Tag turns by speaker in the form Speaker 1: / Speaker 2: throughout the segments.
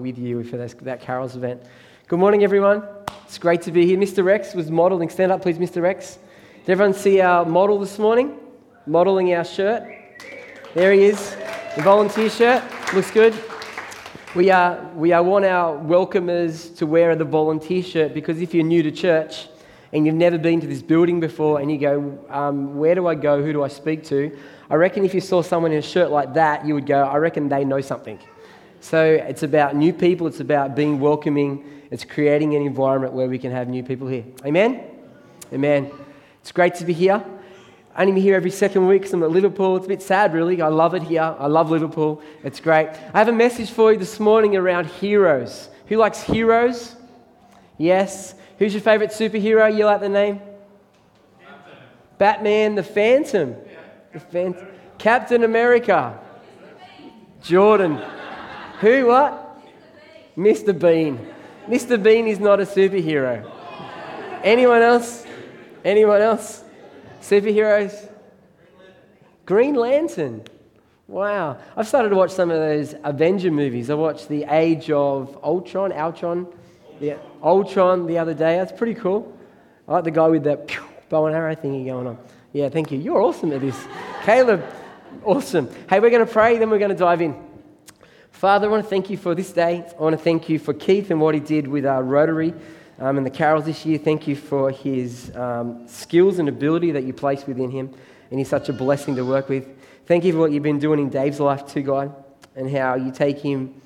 Speaker 1: with you for this, that Carols event. Good morning, everyone. It's great to be here. Mr. Rex was modeling. Stand up, please, Mr. Rex. Did everyone see our model this morning? Modeling our shirt. There he is. The volunteer shirt. Looks good. We, are, we are want our welcomers to wear the volunteer shirt because if you're new to church and you've never been to this building before and you go, um, Where do I go? Who do I speak to? I reckon if you saw someone in a shirt like that, you would go, I reckon they know something. So it's about new people, it's about being welcoming, it's creating an environment where we can have new people here. Amen? Amen. It's great to be here. I only be here every second week because I'm at Liverpool. It's a bit sad, really. I love it here. I love Liverpool. It's great. I have a message for you this morning around heroes. Who likes heroes? Yes. Who's your favorite superhero? Yell out the name. Captain. Batman, the Phantom. Yeah. The Phantom. Captain America. Jordan. Who? What? Mr. Bean. Mr. Bean is not a superhero. Anyone else? Anyone else? Superheroes? Green Lantern. Wow. I've started to watch some of those Avenger movies. I watched The Age of Ultron, Ultron, yeah, Ultron the other day. That's pretty cool. I like the guy with that bow and arrow thingy going on. Yeah, thank you. You're awesome at this. Caleb, awesome. Hey, we're going to pray, then we're going to dive in. Father, I want to thank you for this day. I want to thank you for Keith and what he did with our Rotary um, and the carols this year. Thank you for his um, skills and ability that you placed within him. And he's such a blessing to work with. Thank you for what you've been doing in Dave's life too, God, and how you take him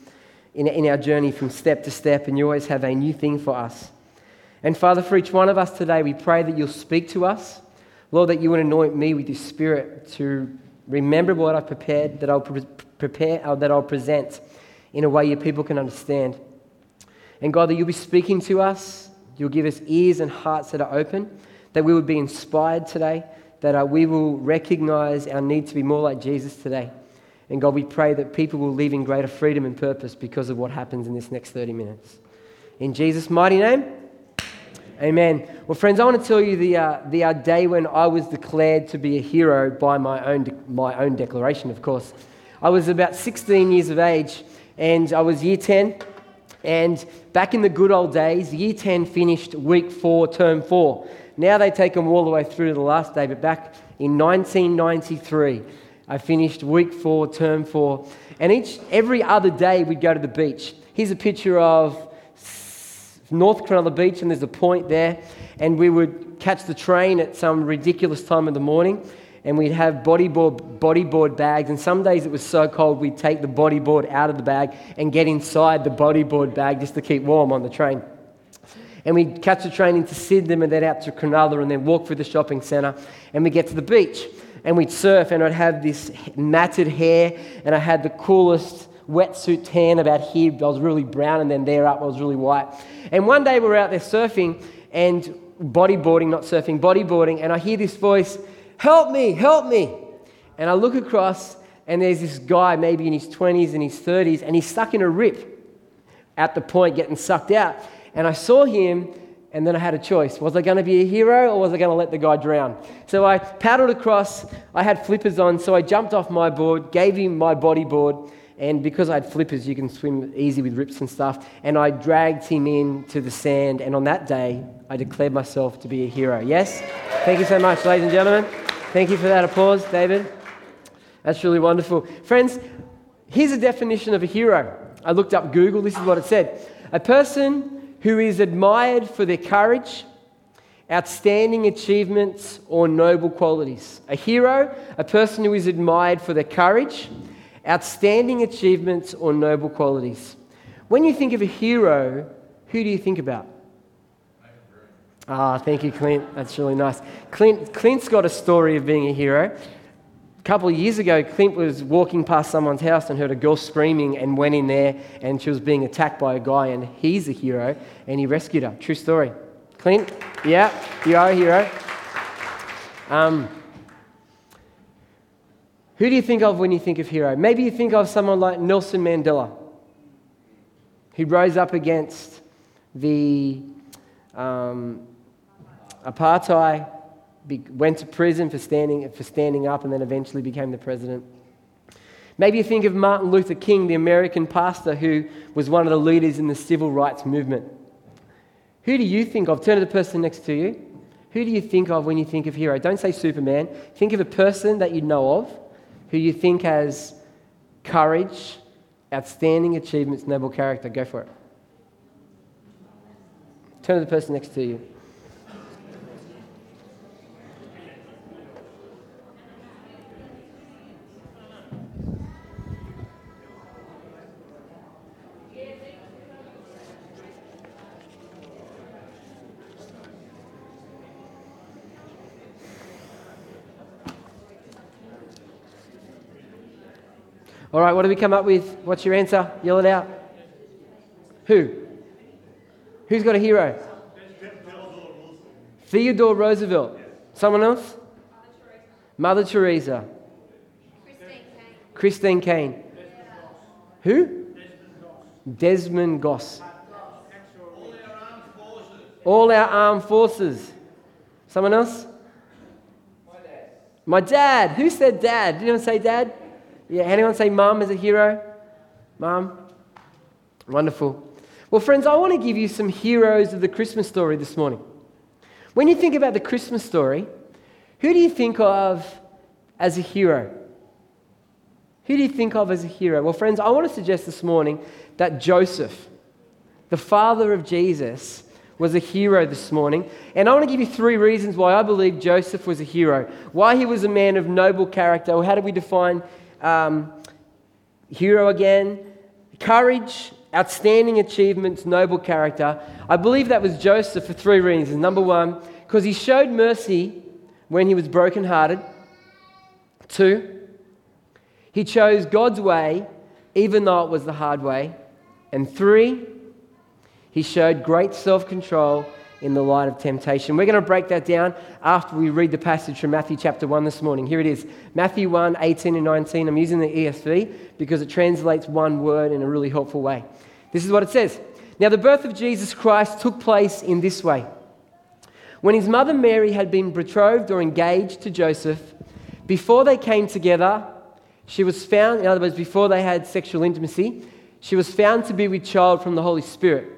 Speaker 1: in, in our journey from step to step, and you always have a new thing for us. And Father, for each one of us today, we pray that you'll speak to us. Lord, that you would anoint me with your spirit to remember what I've prepared, that I'll pre- prepare, uh, that I'll present in a way your people can understand. And God, that you'll be speaking to us, you'll give us ears and hearts that are open, that we would be inspired today, that uh, we will recognize our need to be more like Jesus today. And God, we pray that people will live in greater freedom and purpose because of what happens in this next 30 minutes. In Jesus' mighty name, amen. Well, friends, I want to tell you the, uh, the uh, day when I was declared to be a hero by my own, de- my own declaration, of course. I was about 16 years of age and I was year 10. And back in the good old days, year 10 finished week four, term four. Now they take them all the way through to the last day, but back in 1993, I finished week four, term four. And each, every other day we'd go to the beach. Here's a picture of North Cronulla Beach, and there's a point there. And we would catch the train at some ridiculous time of the morning and we'd have bodyboard, bodyboard bags. And some days it was so cold, we'd take the bodyboard out of the bag and get inside the bodyboard bag just to keep warm on the train. And we'd catch the train into Sydney and then out to Cronulla and then walk through the shopping centre. And we'd get to the beach and we'd surf. And I'd have this matted hair and I had the coolest wetsuit tan about here. I was really brown and then there up I was really white. And one day we were out there surfing and bodyboarding, not surfing, bodyboarding. And I hear this voice Help me, help me. And I look across, and there's this guy, maybe in his 20s and his 30s, and he's stuck in a rip at the point, getting sucked out. And I saw him, and then I had a choice. Was I going to be a hero, or was I going to let the guy drown? So I paddled across. I had flippers on, so I jumped off my board, gave him my bodyboard, and because I had flippers, you can swim easy with rips and stuff. And I dragged him in to the sand. And on that day, I declared myself to be a hero. Yes? Thank you so much, ladies and gentlemen. Thank you for that applause, David. That's really wonderful. Friends, here's a definition of a hero. I looked up Google, this is what it said a person who is admired for their courage, outstanding achievements, or noble qualities. A hero, a person who is admired for their courage, outstanding achievements, or noble qualities. When you think of a hero, who do you think about? Ah, thank you, Clint. That's really nice. Clint, Clint's got a story of being a hero. A couple of years ago, Clint was walking past someone's house and heard a girl screaming and went in there and she was being attacked by a guy and he's a hero and he rescued her. True story. Clint, yeah, you are a hero. Um, who do you think of when you think of hero? Maybe you think of someone like Nelson Mandela, who rose up against the um, apartheid, went to prison for standing, for standing up, and then eventually became the president. Maybe you think of Martin Luther King, the American pastor who was one of the leaders in the civil rights movement. Who do you think of? Turn to the person next to you. Who do you think of when you think of hero? Don't say Superman. Think of a person that you know of who you think has courage, outstanding achievements, noble character. Go for it. Turn to the person next to you. All right, what do we come up with? What's your answer? Yell it out. Who? Who's got a hero? Theodore Roosevelt. Someone else? Mother Teresa. Christine Caine. Who? Desmond Doss. All our armed forces. Someone else? My dad. My dad. Who said dad? Did anyone say dad? Yeah, anyone say mum as a hero? Mum? Wonderful. Well, friends, I want to give you some heroes of the Christmas story this morning. When you think about the Christmas story, who do you think of as a hero? Who do you think of as a hero? Well, friends, I want to suggest this morning that Joseph, the father of Jesus, was a hero this morning. And I want to give you three reasons why I believe Joseph was a hero, why he was a man of noble character, how do we define um, hero again, courage, outstanding achievements, noble character. I believe that was Joseph for three reasons. Number one, because he showed mercy when he was brokenhearted. Two, he chose God's way even though it was the hard way. And three, he showed great self control in the light of temptation. We're going to break that down after we read the passage from Matthew chapter 1 this morning. Here it is Matthew 1 18 and 19. I'm using the ESV because it translates one word in a really helpful way. This is what it says Now, the birth of Jesus Christ took place in this way. When his mother Mary had been betrothed or engaged to Joseph, before they came together, she was found, in other words, before they had sexual intimacy, she was found to be with child from the Holy Spirit.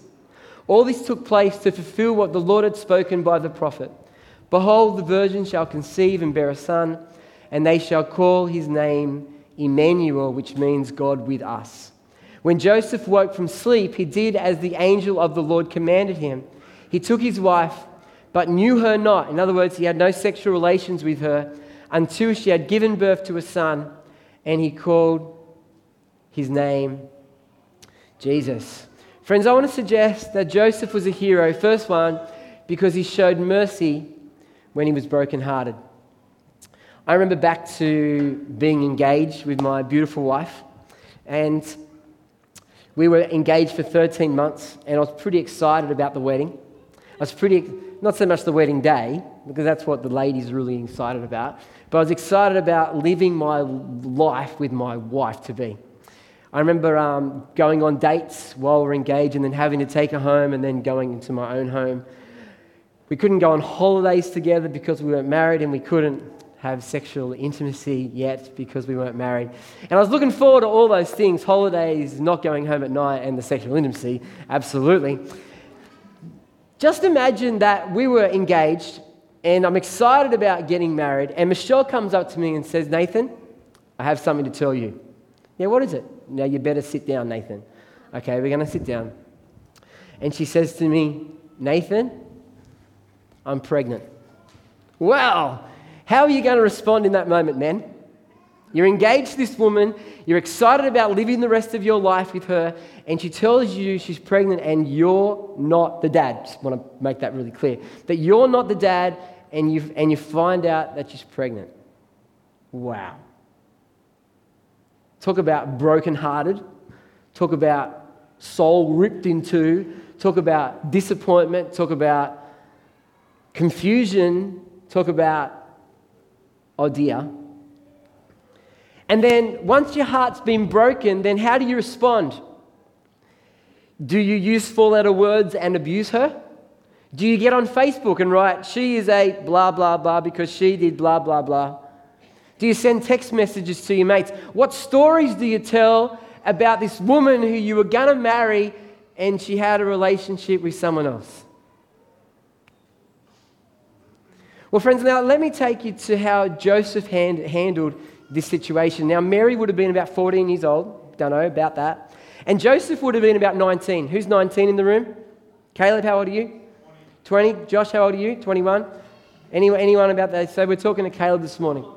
Speaker 1: All this took place to fulfill what the Lord had spoken by the prophet Behold, the virgin shall conceive and bear a son, and they shall call his name Emmanuel, which means God with us. When Joseph woke from sleep, he did as the angel of the Lord commanded him. He took his wife, but knew her not. In other words, he had no sexual relations with her until she had given birth to a son, and he called his name Jesus. Friends, I want to suggest that Joseph was a hero, first one, because he showed mercy when he was brokenhearted. I remember back to being engaged with my beautiful wife, and we were engaged for 13 months, and I was pretty excited about the wedding. I was pretty, not so much the wedding day, because that's what the ladies are really excited about, but I was excited about living my life with my wife to be. I remember um, going on dates while we are engaged and then having to take her home and then going into my own home. We couldn't go on holidays together because we weren't married and we couldn't have sexual intimacy yet because we weren't married. And I was looking forward to all those things holidays, not going home at night, and the sexual intimacy, absolutely. Just imagine that we were engaged and I'm excited about getting married, and Michelle comes up to me and says, Nathan, I have something to tell you. Yeah, what is it? Now you better sit down, Nathan. Okay, we're going to sit down. And she says to me, Nathan, I'm pregnant. Wow, how are you going to respond in that moment, man? You're engaged to this woman, you're excited about living the rest of your life with her, and she tells you she's pregnant and you're not the dad. Just want to make that really clear. That you're not the dad and you, and you find out that she's pregnant. Wow. Talk about brokenhearted. talk about soul ripped in two, talk about disappointment, talk about confusion, talk about, oh dear. And then once your heart's been broken, then how do you respond? Do you use four letter words and abuse her? Do you get on Facebook and write, she is a blah, blah, blah because she did blah, blah, blah? Do you send text messages to your mates? What stories do you tell about this woman who you were going to marry and she had a relationship with someone else? Well, friends, now let me take you to how Joseph hand, handled this situation. Now, Mary would have been about 14 years old. Don't know about that. And Joseph would have been about 19. Who's 19 in the room? Caleb, how old are you? 20. Josh, how old are you? 21. Anyone, anyone about that? So we're talking to Caleb this morning.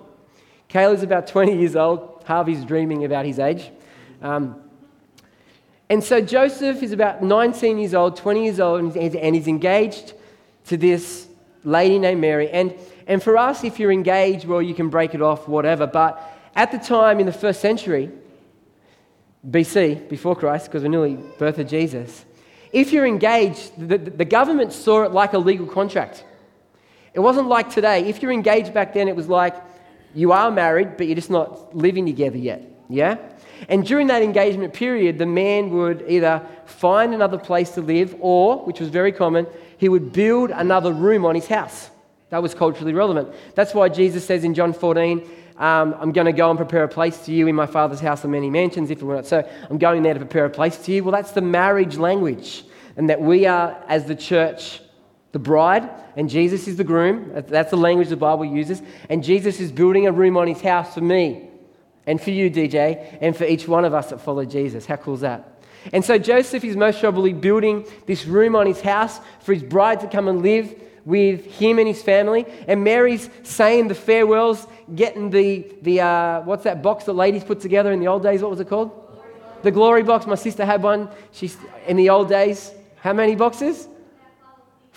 Speaker 1: Caleb's about 20 years old. Harvey's dreaming about his age. Um, and so Joseph is about 19 years old, 20 years old, and he's engaged to this lady named Mary. And, and for us, if you're engaged, well, you can break it off, whatever. But at the time in the first century, BC, before Christ, because we're nearly birth of Jesus, if you're engaged, the, the government saw it like a legal contract. It wasn't like today. If you're engaged back then, it was like you are married, but you're just not living together yet. Yeah? And during that engagement period, the man would either find another place to live or, which was very common, he would build another room on his house. That was culturally relevant. That's why Jesus says in John 14, um, I'm going to go and prepare a place to you in my Father's house are many mansions, if it were not so. I'm going there to prepare a place to you. Well, that's the marriage language. And that we are, as the church, the bride, and Jesus is the groom. That's the language the Bible uses. And Jesus is building a room on his house for me, and for you, DJ, and for each one of us that follow Jesus. How cool is that? And so Joseph is most probably building this room on his house for his bride to come and live with him and his family. And Mary's saying the farewells, getting the, the uh, what's that box that ladies put together in the old days? What was it called? Glory the glory box. My sister had one. She's in the old days. How many boxes?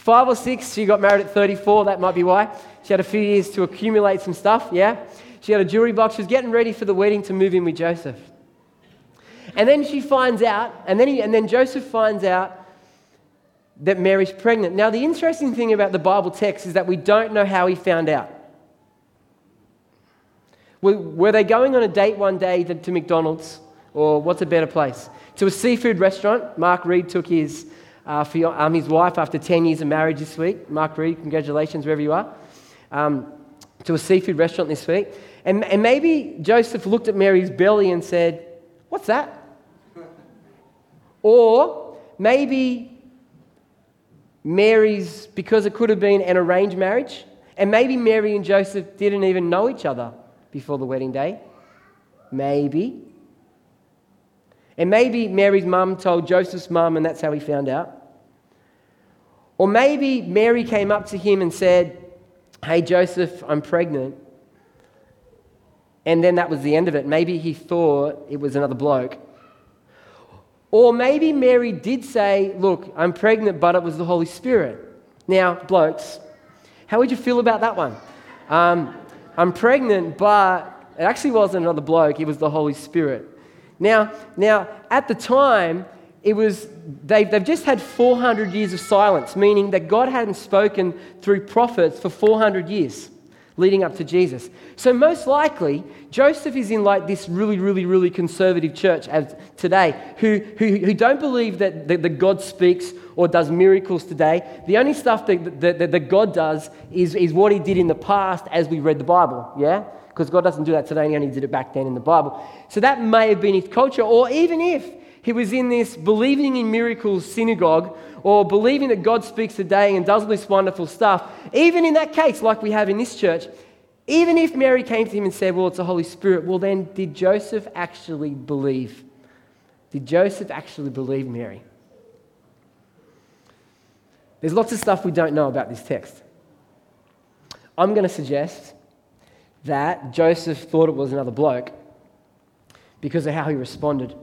Speaker 1: Five or six. She got married at 34. That might be why. She had a few years to accumulate some stuff. Yeah. She had a jewelry box. She was getting ready for the wedding to move in with Joseph. And then she finds out, and then, he, and then Joseph finds out that Mary's pregnant. Now, the interesting thing about the Bible text is that we don't know how he found out. Were they going on a date one day to McDonald's, or what's a better place? To a seafood restaurant. Mark Reed took his, uh, um, his wife after 10 years of marriage this week. Mark Reed, congratulations wherever you are. Um, to a seafood restaurant this week. And, and maybe Joseph looked at Mary's belly and said, What's that? Or maybe Mary's, because it could have been an arranged marriage, and maybe Mary and Joseph didn't even know each other before the wedding day. Maybe. And maybe Mary's mum told Joseph's mum, and that's how he found out. Or maybe Mary came up to him and said, Hey, Joseph, I'm pregnant. And then that was the end of it. Maybe he thought it was another bloke. Or maybe Mary did say, Look, I'm pregnant, but it was the Holy Spirit. Now, blokes, how would you feel about that one? Um, I'm pregnant, but it actually wasn't another bloke, it was the Holy Spirit. Now, now at the time, it was they've, they've just had 400 years of silence, meaning that God hadn't spoken through prophets for 400 years leading up to Jesus. So, most likely, Joseph is in like this really, really, really conservative church as today who, who, who don't believe that, that, that God speaks or does miracles today. The only stuff that, that, that God does is, is what he did in the past as we read the Bible, yeah? Because God doesn't do that today, he only did it back then in the Bible. So, that may have been his culture, or even if he was in this believing in miracles synagogue or believing that God speaks today and does all this wonderful stuff, even in that case, like we have in this church, even if Mary came to him and said, Well, it's the Holy Spirit, well, then did Joseph actually believe? Did Joseph actually believe Mary? There's lots of stuff we don't know about this text. I'm going to suggest that Joseph thought it was another bloke because of how he responded.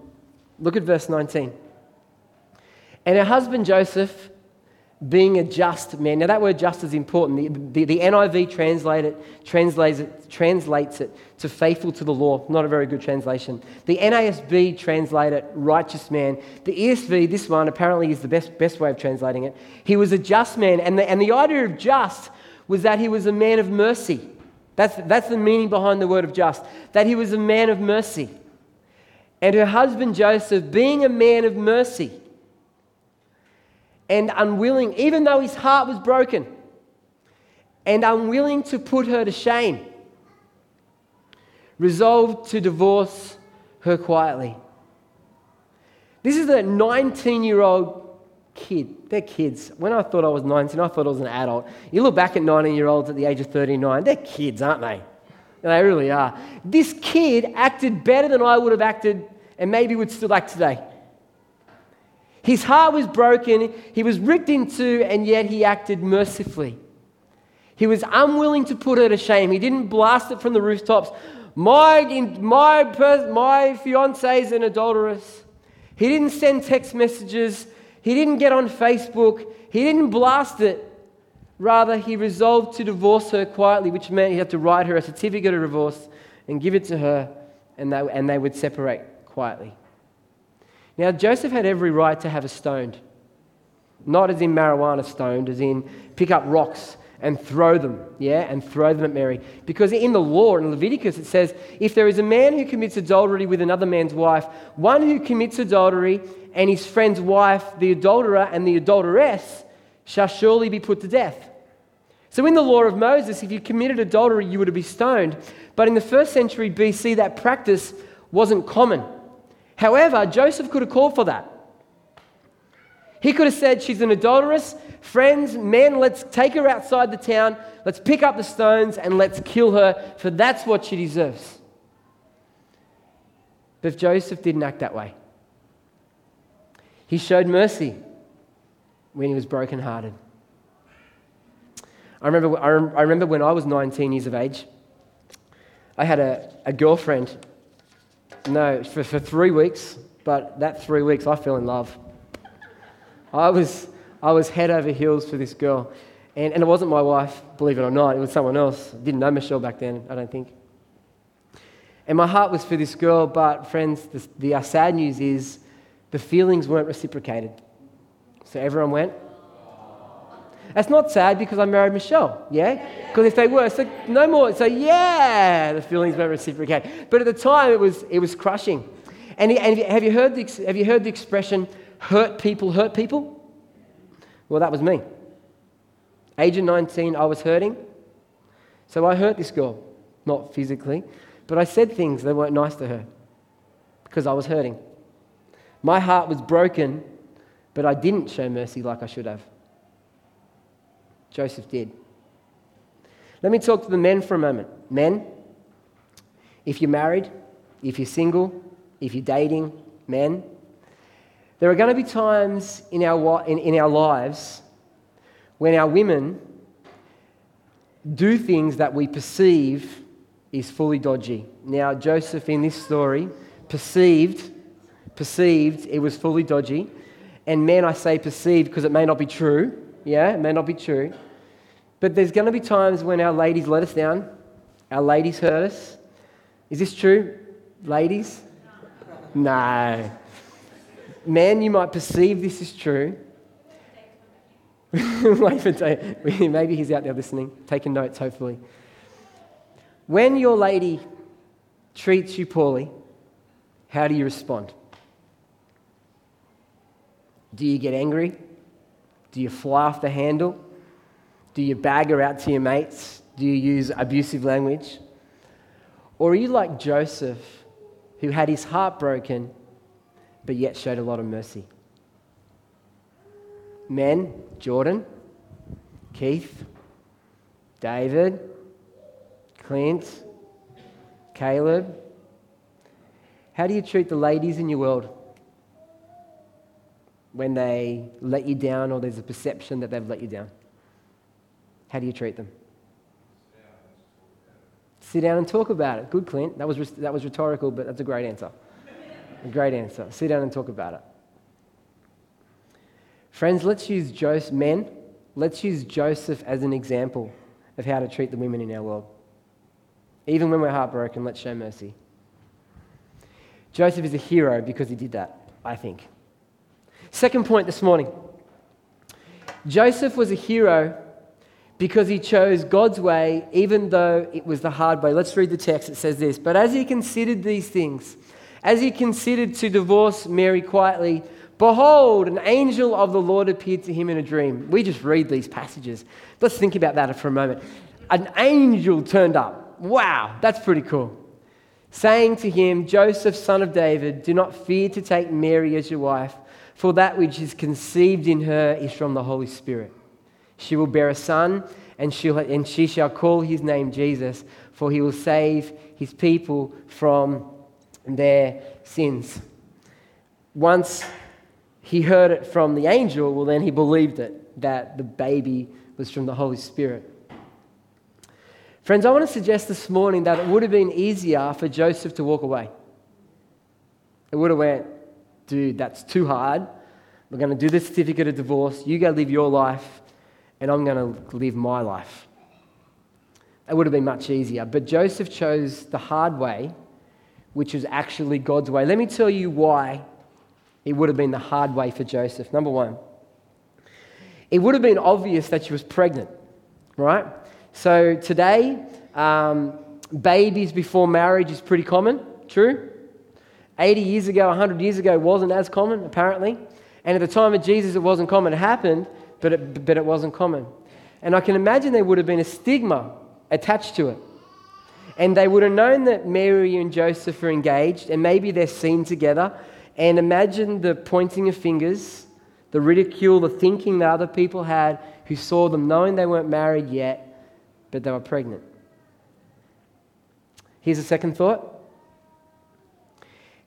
Speaker 1: Look at verse 19. And her husband Joseph being a just man. Now, that word just is important. The, the, the NIV translate it, translates, it, translates it to faithful to the law. Not a very good translation. The NASB translate it righteous man. The ESV, this one, apparently is the best, best way of translating it. He was a just man. And the, and the idea of just was that he was a man of mercy. That's, that's the meaning behind the word of just, that he was a man of mercy. And her husband Joseph, being a man of mercy, and unwilling, even though his heart was broken, and unwilling to put her to shame, resolved to divorce her quietly. This is a 19 year old kid. They're kids. When I thought I was 19, I thought I was an adult. You look back at 19 year olds at the age of 39, they're kids, aren't they? They really are. This kid acted better than I would have acted and maybe would still act today. His heart was broken, he was ripped in two, and yet he acted mercifully. He was unwilling to put her to shame. He didn't blast it from the rooftops. My, my, my fiance is an adulteress. He didn't send text messages. He didn't get on Facebook. He didn't blast it. Rather, he resolved to divorce her quietly, which meant he had to write her a certificate of divorce and give it to her, and they, and they would separate quietly. Now, Joseph had every right to have her stoned. Not as in marijuana stoned, as in pick up rocks and throw them, yeah, and throw them at Mary. Because in the law, in Leviticus, it says if there is a man who commits adultery with another man's wife, one who commits adultery and his friend's wife, the adulterer and the adulteress, shall surely be put to death. So, in the law of Moses, if you committed adultery, you were to be stoned. But in the first century BC, that practice wasn't common. However, Joseph could have called for that. He could have said, She's an adulteress. Friends, men, let's take her outside the town. Let's pick up the stones and let's kill her, for that's what she deserves. But Joseph didn't act that way. He showed mercy when he was brokenhearted. I remember, I remember when I was 19 years of age, I had a, a girlfriend no, for, for three weeks, but that three weeks I fell in love. I was, I was head over heels for this girl. And, and it wasn't my wife, believe it or not, it was someone else. I didn't know Michelle back then, I don't think. And my heart was for this girl, but friends, the, the sad news is the feelings weren't reciprocated. So everyone went, that's not sad because I married Michelle, yeah? Because if they were, so no more. So yeah, the feelings were reciprocated. But at the time, it was, it was crushing. And, and have, you heard the, have you heard the expression, hurt people hurt people? Well, that was me. Age of 19, I was hurting. So I hurt this girl, not physically, but I said things that weren't nice to her because I was hurting. My heart was broken, but I didn't show mercy like I should have. Joseph did. Let me talk to the men for a moment. Men, if you're married, if you're single, if you're dating, men, there are going to be times in our, in, in our lives when our women do things that we perceive is fully dodgy. Now, Joseph in this story perceived, perceived it was fully dodgy. And men, I say perceived because it may not be true. Yeah, it may not be true. But there's going to be times when our ladies let us down, our ladies hurt us. Is this true, ladies? No. Man, you might perceive this is true. Wait for Maybe he's out there listening, taking notes, hopefully. When your lady treats you poorly, how do you respond? Do you get angry? Do you fly off the handle? Do you bag her out to your mates? Do you use abusive language? Or are you like Joseph, who had his heart broken, but yet showed a lot of mercy? Men, Jordan, Keith, David, Clint, Caleb. How do you treat the ladies in your world when they let you down or there's a perception that they've let you down? How do you treat them? Sit down and talk about it. Good, Clint. That was, that was rhetorical, but that's a great answer. A great answer. Sit down and talk about it. Friends, let's use Joseph, men, let's use Joseph as an example of how to treat the women in our world. Even when we're heartbroken, let's show mercy. Joseph is a hero because he did that, I think. Second point this morning Joseph was a hero because he chose God's way, even though it was the hard way. Let's read the text. It says this But as he considered these things, as he considered to divorce Mary quietly, Behold, an angel of the Lord appeared to him in a dream. We just read these passages. Let's think about that for a moment. An angel turned up. Wow, that's pretty cool. Saying to him, Joseph, son of David, do not fear to take Mary as your wife, for that which is conceived in her is from the Holy Spirit. She will bear a son, and, she'll, and she shall call his name Jesus, for he will save his people from their sins. Once he heard it from the angel, well, then he believed it, that the baby was from the Holy Spirit. Friends, I want to suggest this morning that it would have been easier for Joseph to walk away. It would have went, dude, that's too hard. We're going to do the certificate of divorce. You go live your life, and I'm going to live my life. It would have been much easier. But Joseph chose the hard way, which was actually God's way. Let me tell you why it would have been the hard way for Joseph. Number one, it would have been obvious that she was pregnant, right? So today, um, babies before marriage is pretty common, true? 80 years ago, 100 years ago, wasn't as common, apparently. And at the time of Jesus, it wasn't common. It happened, but it, but it wasn't common. And I can imagine there would have been a stigma attached to it. And they would have known that Mary and Joseph are engaged, and maybe they're seen together, and imagine the pointing of fingers, the ridicule, the thinking that other people had who saw them knowing they weren't married yet, but they were pregnant. Here's a second thought.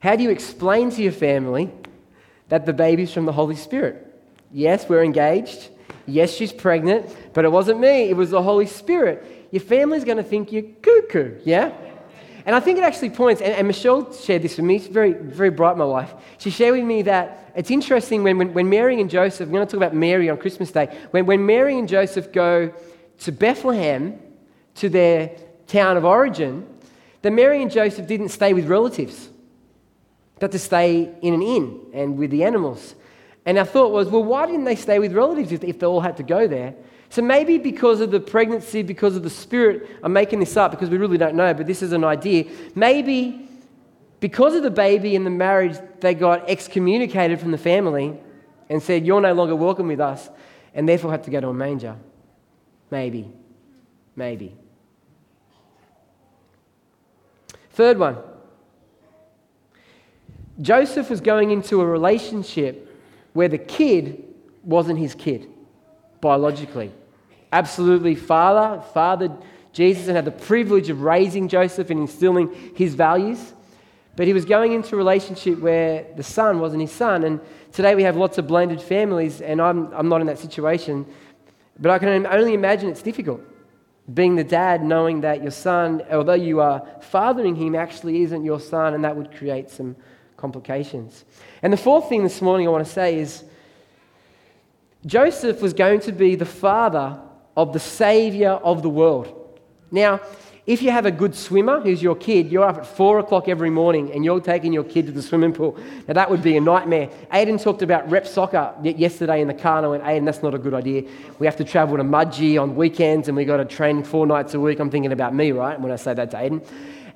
Speaker 1: How do you explain to your family that the baby's from the Holy Spirit? Yes, we're engaged. Yes, she's pregnant, but it wasn't me, it was the Holy Spirit. Your family's going to think you're cuckoo, yeah? And I think it actually points, and, and, Michelle shared this with me, she's very, very bright, my wife. She shared with me that it's interesting when, when, when Mary and Joseph, I'm going to talk about Mary on Christmas Day, when, when Mary and Joseph go to Bethlehem, to their town of origin, that Mary and Joseph didn't stay with relatives, but to stay in an inn and with the animals. And our thought was, well, why didn't they stay with relatives if, they all had to go there? So maybe because of the pregnancy, because of the spirit, I'm making this up because we really don't know, but this is an idea. Maybe because of the baby and the marriage, they got excommunicated from the family and said, You're no longer welcome with us, and therefore had to go to a manger. Maybe. Maybe. Third one Joseph was going into a relationship where the kid wasn't his kid biologically. Absolutely, father, father Jesus, and had the privilege of raising Joseph and instilling his values. But he was going into a relationship where the son wasn't his son. And today we have lots of blended families, and I'm, I'm not in that situation. But I can only imagine it's difficult. Being the dad, knowing that your son, although you are fathering him, actually isn't your son, and that would create some complications. And the fourth thing this morning I want to say is Joseph was going to be the father of the Savior of the world. Now, if you have a good swimmer who's your kid, you're up at four o'clock every morning and you're taking your kid to the swimming pool. Now, that would be a nightmare. Aiden talked about rep soccer yesterday in the car, and I went, Aiden, that's not a good idea. We have to travel to Mudgee on weekends and we've got to train four nights a week. I'm thinking about me, right, when I say that to Aiden.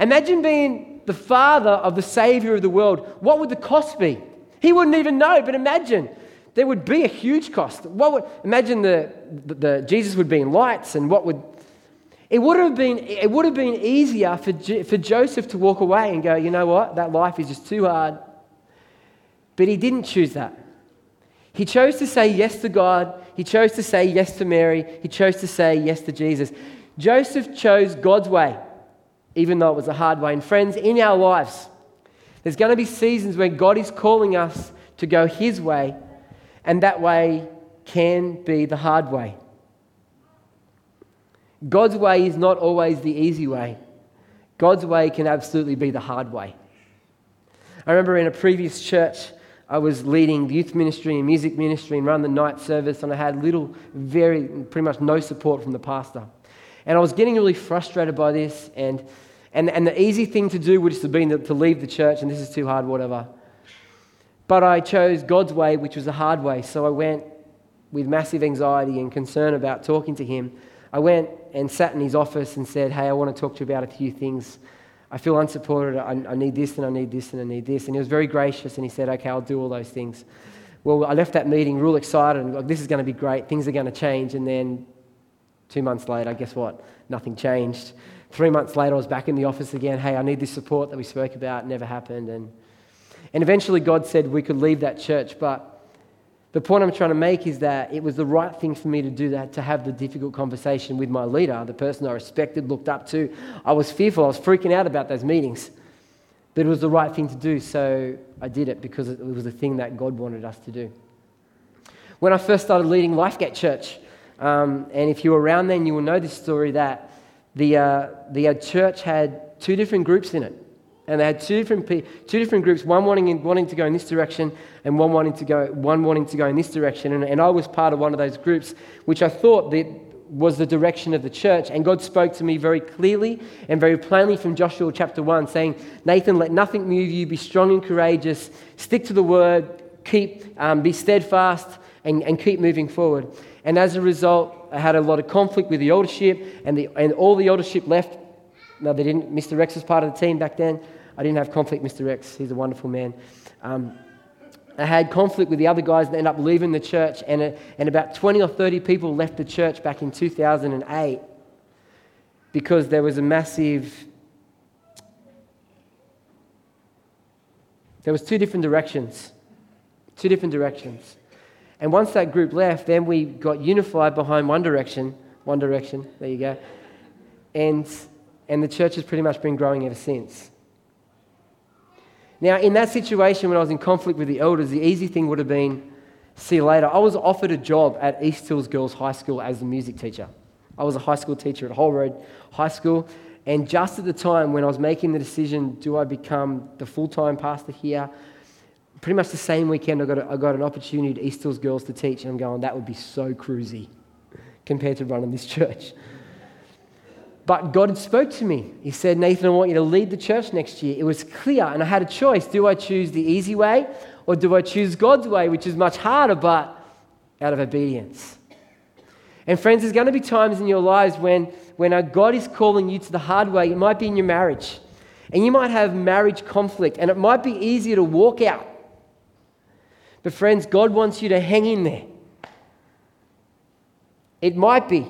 Speaker 1: Imagine being the father of the Savior of the world. What would the cost be? He wouldn't even know, but imagine there would be a huge cost. What would, imagine the, the, the, Jesus would be in lights, and what would it would have been it would have been easier for, for Joseph to walk away and go, you know what, that life is just too hard. But he didn't choose that. He chose to say yes to God. He chose to say yes to Mary. He chose to say yes to Jesus. Joseph chose God's way, even though it was a hard way. And friends, in our lives, there's going to be seasons where God is calling us to go His way and that way can be the hard way. God's way is not always the easy way. God's way can absolutely be the hard way. I remember in a previous church, I was leading youth ministry and music ministry and run the night service, and I had little, very, pretty much no support from the pastor. And I was getting really frustrated by this, and, and, and the easy thing to do would have been to leave the church, and this is too hard, whatever. But I chose God's way, which was the hard way. So I went with massive anxiety and concern about talking to him. I went and sat in his office and said, Hey, I want to talk to you about a few things. I feel unsupported. I, I need this and I need this and I need this. And he was very gracious and he said, Okay, I'll do all those things. Well, I left that meeting real excited and like, this is going to be great. Things are going to change. And then two months later, guess what? Nothing changed. Three months later, I was back in the office again. Hey, I need this support that we spoke about. Never happened. And, and eventually, God said we could leave that church. But the point I'm trying to make is that it was the right thing for me to do that, to have the difficult conversation with my leader, the person I respected, looked up to. I was fearful, I was freaking out about those meetings. But it was the right thing to do, so I did it because it was the thing that God wanted us to do. When I first started leading Lifegate Church, um, and if you were around then, you will know this story that the, uh, the uh, church had two different groups in it. And they had two different, two different groups, one wanting, wanting to go in this direction and one wanting to go, one wanting to go in this direction. And, and I was part of one of those groups, which I thought that was the direction of the church. And God spoke to me very clearly and very plainly from Joshua chapter 1, saying, Nathan, let nothing move you, be strong and courageous, stick to the word, keep, um, be steadfast, and, and keep moving forward. And as a result, I had a lot of conflict with the eldership, and, the, and all the eldership left no, they didn't. Mr. Rex was part of the team back then. I didn't have conflict Mr. Rex. He's a wonderful man. Um, I had conflict with the other guys that ended up leaving the church, and, uh, and about 20 or 30 people left the church back in 2008 because there was a massive. There was two different directions. Two different directions. And once that group left, then we got unified behind one direction. One direction, there you go. And and the church has pretty much been growing ever since. Now, in that situation, when I was in conflict with the elders, the easy thing would have been see you later. I was offered a job at East Hills Girls High School as a music teacher. I was a high school teacher at Holroyd High School. And just at the time when I was making the decision, do I become the full time pastor here? Pretty much the same weekend, I got, a, I got an opportunity at East Hills Girls to teach, and I'm going, that would be so cruisy compared to running this church. But God had spoke to me. He said, Nathan, I want you to lead the church next year. It was clear, and I had a choice. Do I choose the easy way, or do I choose God's way, which is much harder, but out of obedience? And friends, there's going to be times in your lives when, when God is calling you to the hard way. It might be in your marriage. And you might have marriage conflict, and it might be easier to walk out. But, friends, God wants you to hang in there. It might be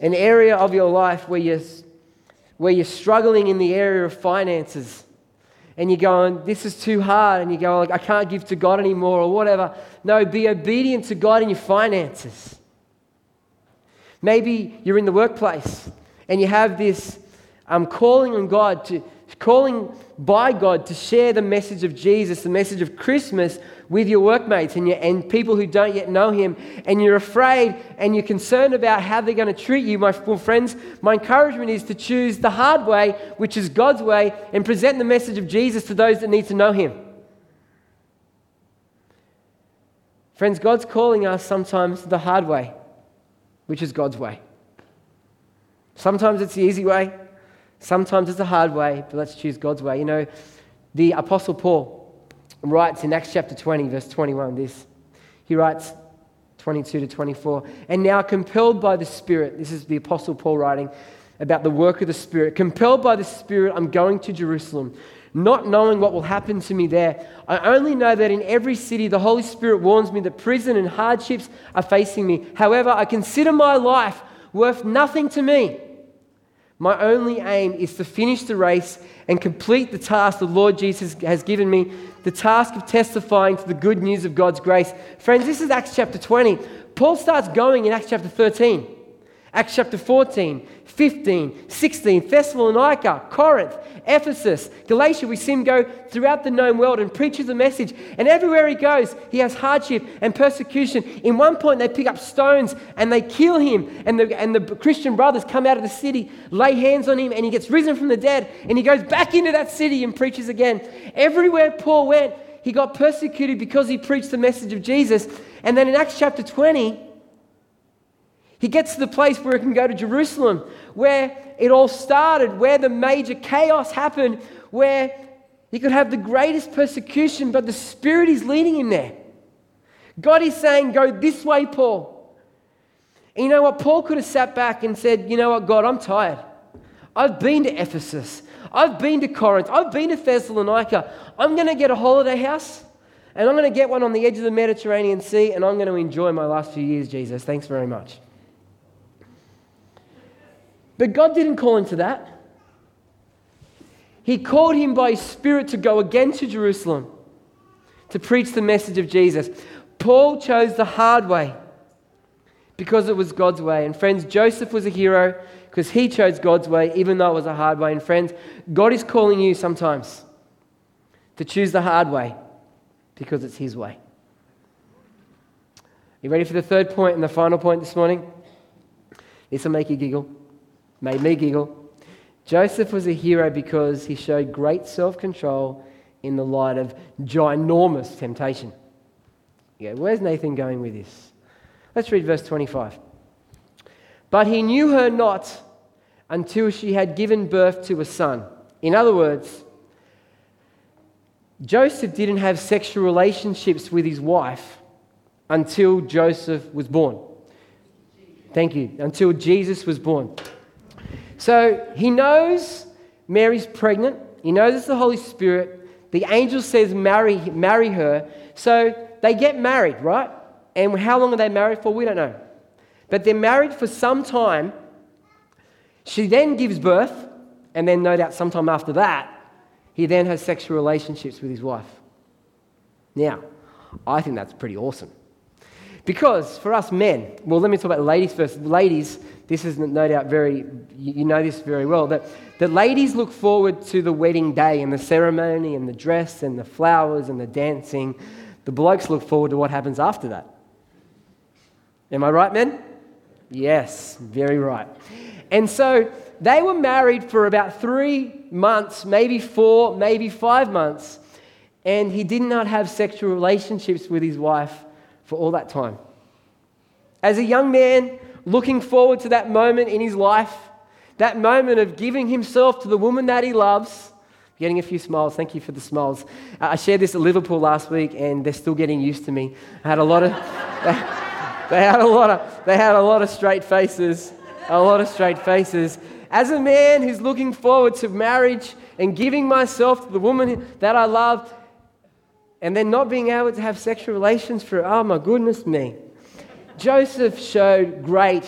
Speaker 1: an area of your life where you're, where you're struggling in the area of finances and you're going, this is too hard, and you go, like, I can't give to God anymore, or whatever. No, be obedient to God in your finances. Maybe you're in the workplace and you have this um, calling on God to calling by God to share the message of Jesus, the message of Christmas with your workmates and, your, and people who don't yet know Him, and you're afraid and you're concerned about how they're going to treat you, my friends, my encouragement is to choose the hard way, which is God's way, and present the message of Jesus to those that need to know Him. Friends, God's calling us sometimes the hard way, which is God's way. Sometimes it's the easy way, sometimes it's the hard way, but let's choose God's way. You know, the Apostle Paul, writes in Acts chapter 20, verse 21, this. He writes 22 to 24. And now, compelled by the Spirit, this is the Apostle Paul writing about the work of the Spirit. Compelled by the Spirit, I'm going to Jerusalem, not knowing what will happen to me there. I only know that in every city the Holy Spirit warns me that prison and hardships are facing me. However, I consider my life worth nothing to me. My only aim is to finish the race and complete the task the Lord Jesus has given me the task of testifying to the good news of God's grace. Friends, this is Acts chapter 20. Paul starts going in Acts chapter 13. Acts chapter 14, 15, 16, Thessalonica, Corinth, Ephesus, Galatia. We see him go throughout the known world and preaches the message. And everywhere he goes, he has hardship and persecution. In one point, they pick up stones and they kill him. And the, and the Christian brothers come out of the city, lay hands on him, and he gets risen from the dead. And he goes back into that city and preaches again. Everywhere Paul went, he got persecuted because he preached the message of Jesus. And then in Acts chapter 20, he gets to the place where he can go to Jerusalem, where it all started, where the major chaos happened, where he could have the greatest persecution, but the Spirit is leading him there. God is saying, Go this way, Paul. And you know what? Paul could have sat back and said, You know what, God, I'm tired. I've been to Ephesus. I've been to Corinth. I've been to Thessalonica. I'm going to get a holiday house and I'm going to get one on the edge of the Mediterranean Sea and I'm going to enjoy my last few years, Jesus. Thanks very much. But God didn't call him to that. He called him by his Spirit to go again to Jerusalem to preach the message of Jesus. Paul chose the hard way because it was God's way. And friends, Joseph was a hero because he chose God's way, even though it was a hard way. And friends, God is calling you sometimes to choose the hard way because it's his way. You ready for the third point and the final point this morning? This will make you giggle made me giggle. Joseph was a hero because he showed great self control in the light of ginormous temptation. Yeah, where's Nathan going with this? Let's read verse 25. But he knew her not until she had given birth to a son. In other words, Joseph didn't have sexual relationships with his wife until Joseph was born. Thank you. Until Jesus was born. So he knows Mary's pregnant. He knows it's the Holy Spirit. The angel says, marry, marry her. So they get married, right? And how long are they married for? We don't know. But they're married for some time. She then gives birth, and then, no doubt, sometime after that, he then has sexual relationships with his wife. Now, I think that's pretty awesome. Because for us men, well, let me talk about ladies first. Ladies, this is no doubt very, you know this very well, that the ladies look forward to the wedding day and the ceremony and the dress and the flowers and the dancing. The blokes look forward to what happens after that. Am I right, men? Yes, very right. And so they were married for about three months, maybe four, maybe five months, and he did not have sexual relationships with his wife for all that time. As a young man, looking forward to that moment in his life, that moment of giving himself to the woman that he loves. Getting a few smiles. Thank you for the smiles. Uh, I shared this at Liverpool last week, and they're still getting used to me. I had a lot of, they had a lot of, they had a lot of straight faces, a lot of straight faces. As a man who's looking forward to marriage and giving myself to the woman that I love, and then not being able to have sexual relations for, oh my goodness me. Joseph showed great,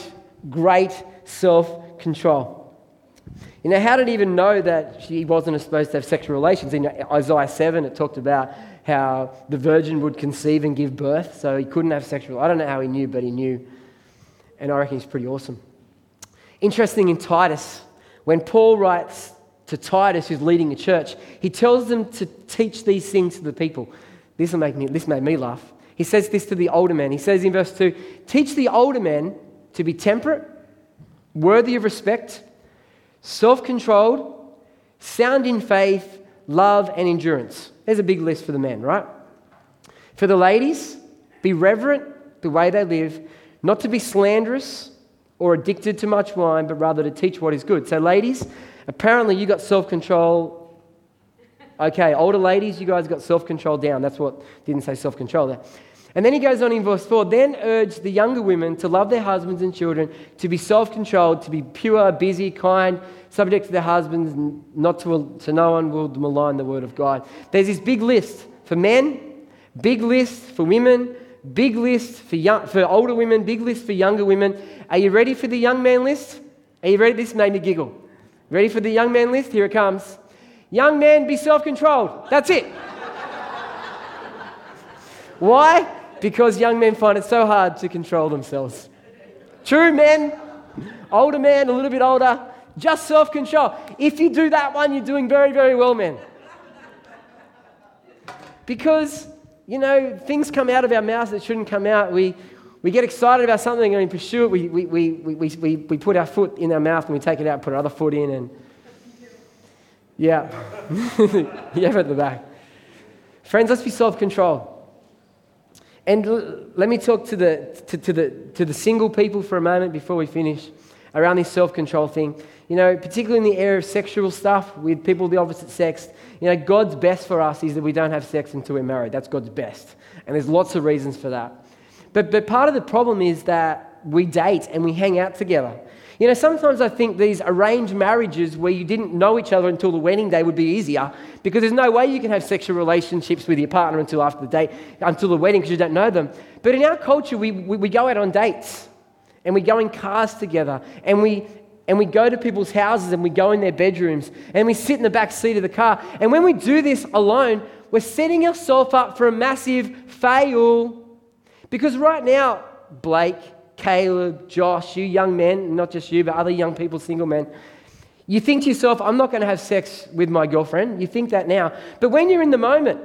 Speaker 1: great self control. You know, how did he even know that he wasn't supposed to have sexual relations? In Isaiah 7, it talked about how the virgin would conceive and give birth, so he couldn't have sexual. I don't know how he knew, but he knew. And I reckon he's pretty awesome. Interesting in Titus, when Paul writes to Titus, who's leading a church, he tells them to teach these things to the people. This, will make me, this made me laugh. He says this to the older men. He says in verse 2 Teach the older men to be temperate, worthy of respect, self controlled, sound in faith, love, and endurance. There's a big list for the men, right? For the ladies, be reverent the way they live, not to be slanderous or addicted to much wine, but rather to teach what is good. So, ladies, apparently you got self control Okay, older ladies, you guys got self control down. That's what didn't say self control there. And then he goes on in verse 4 then urge the younger women to love their husbands and children, to be self controlled, to be pure, busy, kind, subject to their husbands, not to, to no one will malign the word of God. There's this big list for men, big list for women, big list for, young, for older women, big list for younger women. Are you ready for the young man list? Are you ready? This made me giggle. Ready for the young man list? Here it comes. Young man, be self controlled. That's it. Why? Because young men find it so hard to control themselves. True men, older man, a little bit older, just self control. If you do that one, you're doing very, very well, men. Because, you know, things come out of our mouths that shouldn't come out. We, we get excited about something and we pursue it. We, we, we, we, we, we put our foot in our mouth and we take it out and put our other foot in. And yeah, yeah, at the back. Friends, let's be self control. And l- let me talk to the, to, to, the, to the single people for a moment before we finish around this self control thing. You know, particularly in the area of sexual stuff with people of the opposite sex, you know, God's best for us is that we don't have sex until we're married. That's God's best. And there's lots of reasons for that. But, but part of the problem is that we date and we hang out together. You know, sometimes I think these arranged marriages where you didn't know each other until the wedding day would be easier because there's no way you can have sexual relationships with your partner until after the date, until the wedding because you don't know them. But in our culture, we, we, we go out on dates and we go in cars together and we, and we go to people's houses and we go in their bedrooms and we sit in the back seat of the car. And when we do this alone, we're setting ourselves up for a massive fail. Because right now, Blake, Caleb, Josh, you young men, not just you, but other young people, single men, you think to yourself, I'm not going to have sex with my girlfriend. You think that now. But when you're in the moment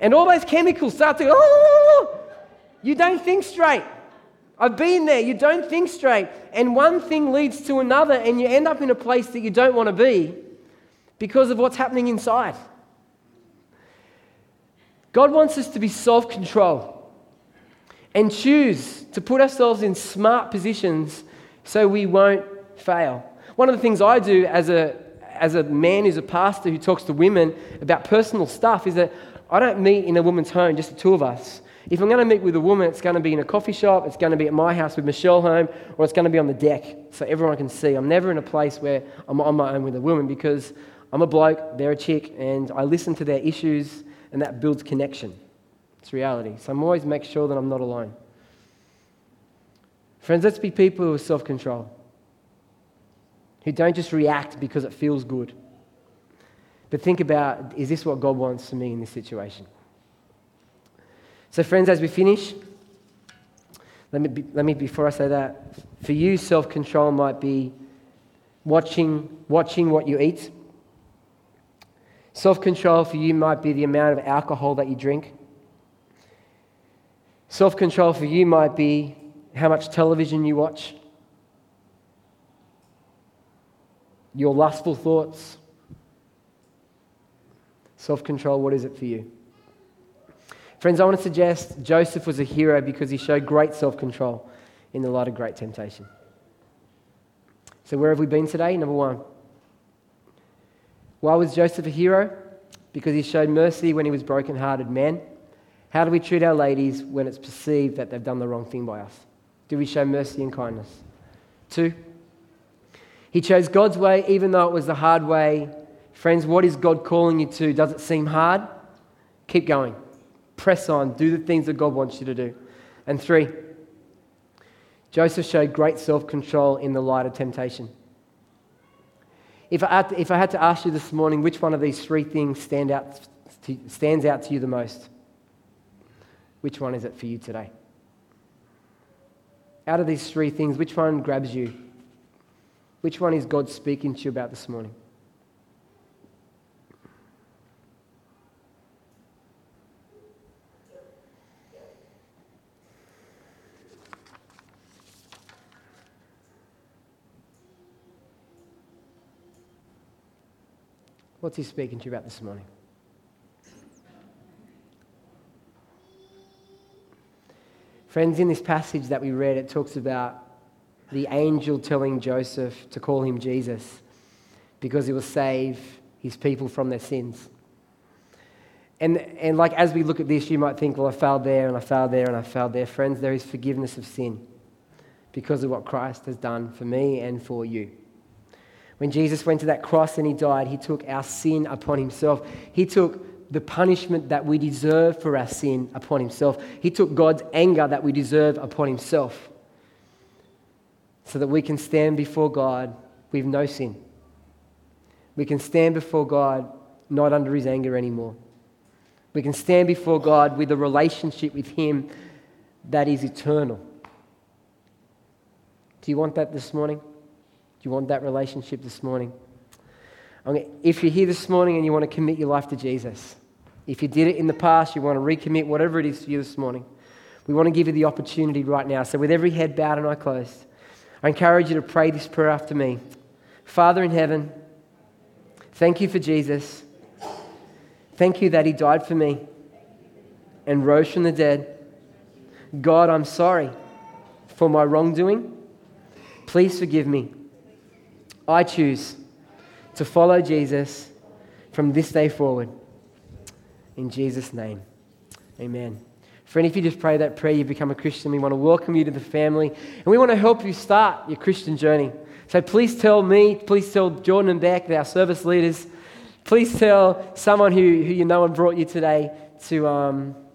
Speaker 1: and all those chemicals start to go, oh, you don't think straight. I've been there. You don't think straight. And one thing leads to another, and you end up in a place that you don't want to be because of what's happening inside. God wants us to be self control and choose to put ourselves in smart positions so we won't fail. One of the things I do as a, as a man who's a pastor who talks to women about personal stuff is that I don't meet in a woman's home, just the two of us. If I'm going to meet with a woman, it's going to be in a coffee shop, it's going to be at my house with Michelle home, or it's going to be on the deck so everyone can see. I'm never in a place where I'm on my own with a woman because I'm a bloke, they're a chick, and I listen to their issues, and that builds connection. It's reality. So I'm always make sure that I'm not alone. Friends, let's be people are self control, who don't just react because it feels good, but think about is this what God wants for me in this situation? So, friends, as we finish, let me, be, let me before I say that, for you, self control might be watching, watching what you eat. Self control for you might be the amount of alcohol that you drink. Self control for you might be how much television you watch, your lustful thoughts. Self control, what is it for you? Friends, I want to suggest Joseph was a hero because he showed great self control in the light of great temptation. So, where have we been today? Number one. Why was Joseph a hero? Because he showed mercy when he was broken-hearted man. How do we treat our ladies when it's perceived that they've done the wrong thing by us? Do we show mercy and kindness? Two, he chose God's way even though it was the hard way. Friends, what is God calling you to? Does it seem hard? Keep going. Press on. Do the things that God wants you to do. And three, Joseph showed great self control in the light of temptation. If I, to, if I had to ask you this morning, which one of these three things stand out to, stands out to you the most? Which one is it for you today? Out of these three things, which one grabs you? Which one is God speaking to you about this morning? What's he speaking to you about this morning? Friends, in this passage that we read, it talks about the angel telling Joseph to call him Jesus because he will save his people from their sins. And, and like as we look at this, you might think, well, I failed there and I failed there and I failed there. Friends, there is forgiveness of sin because of what Christ has done for me and for you. When Jesus went to that cross and he died, he took our sin upon himself. He took the punishment that we deserve for our sin upon himself. He took God's anger that we deserve upon himself so that we can stand before God with no sin. We can stand before God not under his anger anymore. We can stand before God with a relationship with him that is eternal. Do you want that this morning? Do you want that relationship this morning? If you're here this morning and you want to commit your life to Jesus, if you did it in the past, you want to recommit, whatever it is for you this morning, we want to give you the opportunity right now. So, with every head bowed and eye closed, I encourage you to pray this prayer after me. Father in heaven, thank you for Jesus. Thank you that he died for me and rose from the dead. God, I'm sorry for my wrongdoing. Please forgive me. I choose to follow Jesus from this day forward. In Jesus' name, amen. Friend, if you just pray that prayer, you become a Christian. We want to welcome you to the family and we want to help you start your Christian journey. So please tell me, please tell Jordan and Beck, our service leaders, please tell someone who, who you know and brought you today to, um,